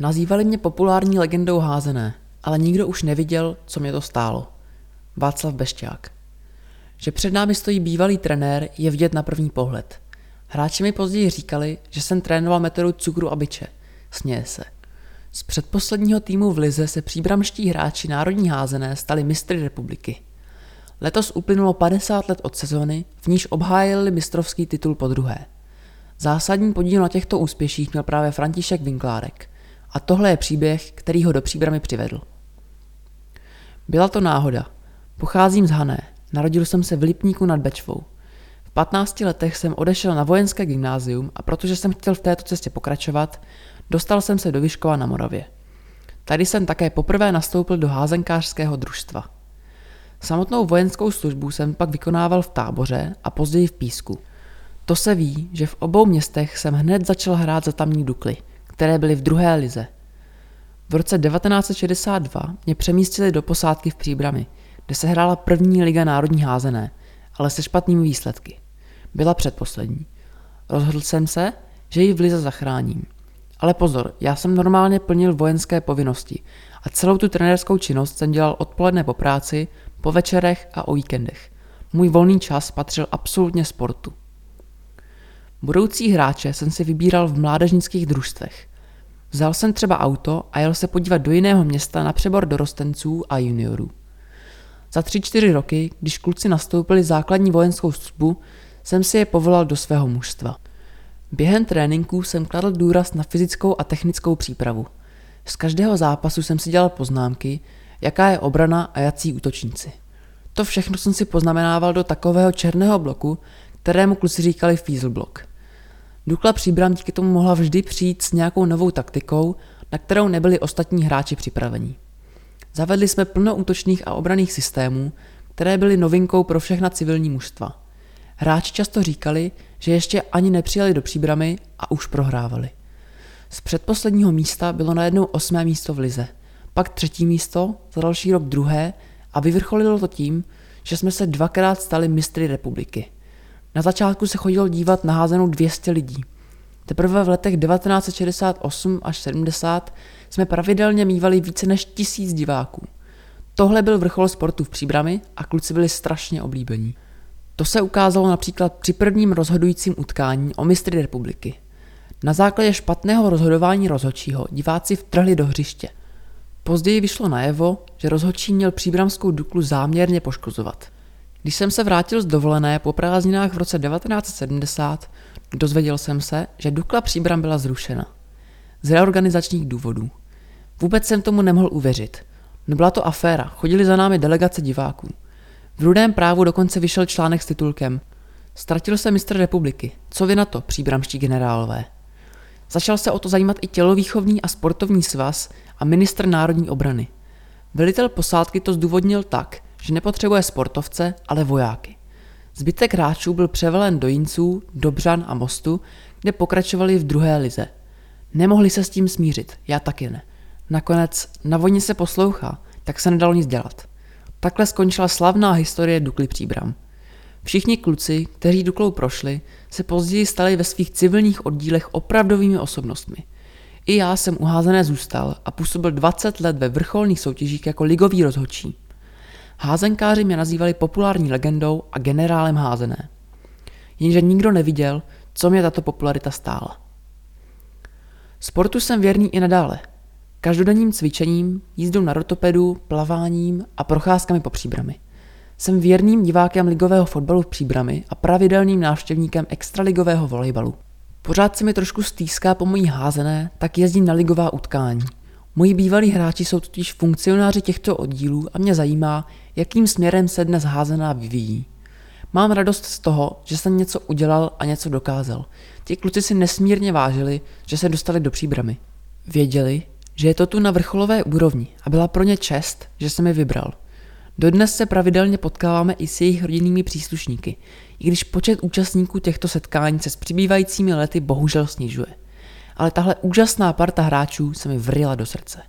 Nazývali mě populární legendou házené, ale nikdo už neviděl, co mě to stálo. Václav Bešťák. Že před námi stojí bývalý trenér, je vidět na první pohled. Hráči mi později říkali, že jsem trénoval metodu cukru a byče. Směje se. Z předposledního týmu v Lize se příbramští hráči národní házené stali mistry republiky. Letos uplynulo 50 let od sezony, v níž obhájili mistrovský titul po druhé. Zásadní podíl na těchto úspěších měl právě František Vinklárek. A tohle je příběh, který ho do příbramy přivedl. Byla to náhoda. Pocházím z Hané. Narodil jsem se v Lipníku nad Bečvou. V 15 letech jsem odešel na vojenské gymnázium a protože jsem chtěl v této cestě pokračovat, dostal jsem se do Vyškova na Moravě. Tady jsem také poprvé nastoupil do házenkářského družstva. Samotnou vojenskou službu jsem pak vykonával v táboře a později v Písku. To se ví, že v obou městech jsem hned začal hrát za tamní Dukly, které byly v druhé lize. V roce 1962 mě přemístili do posádky v Příbrami, kde se hrála první liga národní házené, ale se špatnými výsledky. Byla předposlední. Rozhodl jsem se, že ji v lize zachráním. Ale pozor, já jsem normálně plnil vojenské povinnosti a celou tu trenérskou činnost jsem dělal odpoledne po práci, po večerech a o víkendech. Můj volný čas patřil absolutně sportu. Budoucí hráče jsem si vybíral v mládežnických družstvech. Vzal jsem třeba auto a jel se podívat do jiného města na přebor dorostenců a juniorů. Za tři čtyři roky, když kluci nastoupili základní vojenskou službu, jsem si je povolal do svého mužstva. Během tréninků jsem kladl důraz na fyzickou a technickou přípravu. Z každého zápasu jsem si dělal poznámky, jaká je obrana a jací útočníci. To všechno jsem si poznamenával do takového černého bloku, kterému kluci říkali Fieselblock. Dukla Příbram díky tomu mohla vždy přijít s nějakou novou taktikou, na kterou nebyli ostatní hráči připraveni. Zavedli jsme plno útočných a obraných systémů, které byly novinkou pro všechna civilní mužstva. Hráči často říkali, že ještě ani nepřijeli do příbramy a už prohrávali. Z předposledního místa bylo najednou osmé místo v lize, pak třetí místo, za další rok druhé a vyvrcholilo to tím, že jsme se dvakrát stali mistry republiky. Na začátku se chodilo dívat na házenou 200 lidí. Teprve v letech 1968 až 70 jsme pravidelně mývali více než tisíc diváků. Tohle byl vrchol sportu v Příbrami a kluci byli strašně oblíbení. To se ukázalo například při prvním rozhodujícím utkání o mistry republiky. Na základě špatného rozhodování rozhodčího diváci vtrhli do hřiště. Později vyšlo najevo, že rozhodčí měl příbramskou Duklu záměrně poškozovat. Když jsem se vrátil z dovolené po prázdninách v roce 1970, dozvěděl jsem se, že Dukla Příbram byla zrušena. Z reorganizačních důvodů. Vůbec jsem tomu nemohl uvěřit. Nebyla to aféra, chodili za námi delegace diváků. V rudém právu dokonce vyšel článek s titulkem Ztratil se mistr republiky. Co vy na to, příbramští generálové? Začal se o to zajímat i tělovýchovný a sportovní svaz a ministr národní obrany. Velitel posádky to zdůvodnil tak, že nepotřebuje sportovce, ale vojáky. Zbytek hráčů byl převelen do Jinců, Dobřan a Mostu, kde pokračovali v druhé lize. Nemohli se s tím smířit, já taky ne. Nakonec na vojně se poslouchá, tak se nedalo nic dělat. Takhle skončila slavná historie Dukly Příbram. Všichni kluci, kteří Duklou prošli, se později stali ve svých civilních oddílech opravdovými osobnostmi. I já jsem uházené zůstal a působil 20 let ve vrcholných soutěžích jako ligový rozhodčí. Házenkáři mě nazývali populární legendou a generálem házené. Jenže nikdo neviděl, co mě tato popularita stála. Sportu jsem věrný i nadále. Každodenním cvičením, jízdou na rotopedu, plaváním a procházkami po příbrami. Jsem věrným divákem ligového fotbalu v příbrami a pravidelným návštěvníkem extraligového volejbalu. Pořád se mi trošku stýská po mojí házené, tak jezdím na ligová utkání. Moji bývalí hráči jsou totiž funkcionáři těchto oddílů a mě zajímá, jakým směrem se dnes házená vyvíjí. Mám radost z toho, že jsem něco udělal a něco dokázal. Ti kluci si nesmírně vážili, že se dostali do příbramy. Věděli, že je to tu na vrcholové úrovni a byla pro ně čest, že jsem je vybral. Dodnes se pravidelně potkáváme i s jejich rodinnými příslušníky, i když počet účastníků těchto setkání se s přibývajícími lety bohužel snižuje. Ale tahle úžasná parta hráčů se mi vrila do srdce.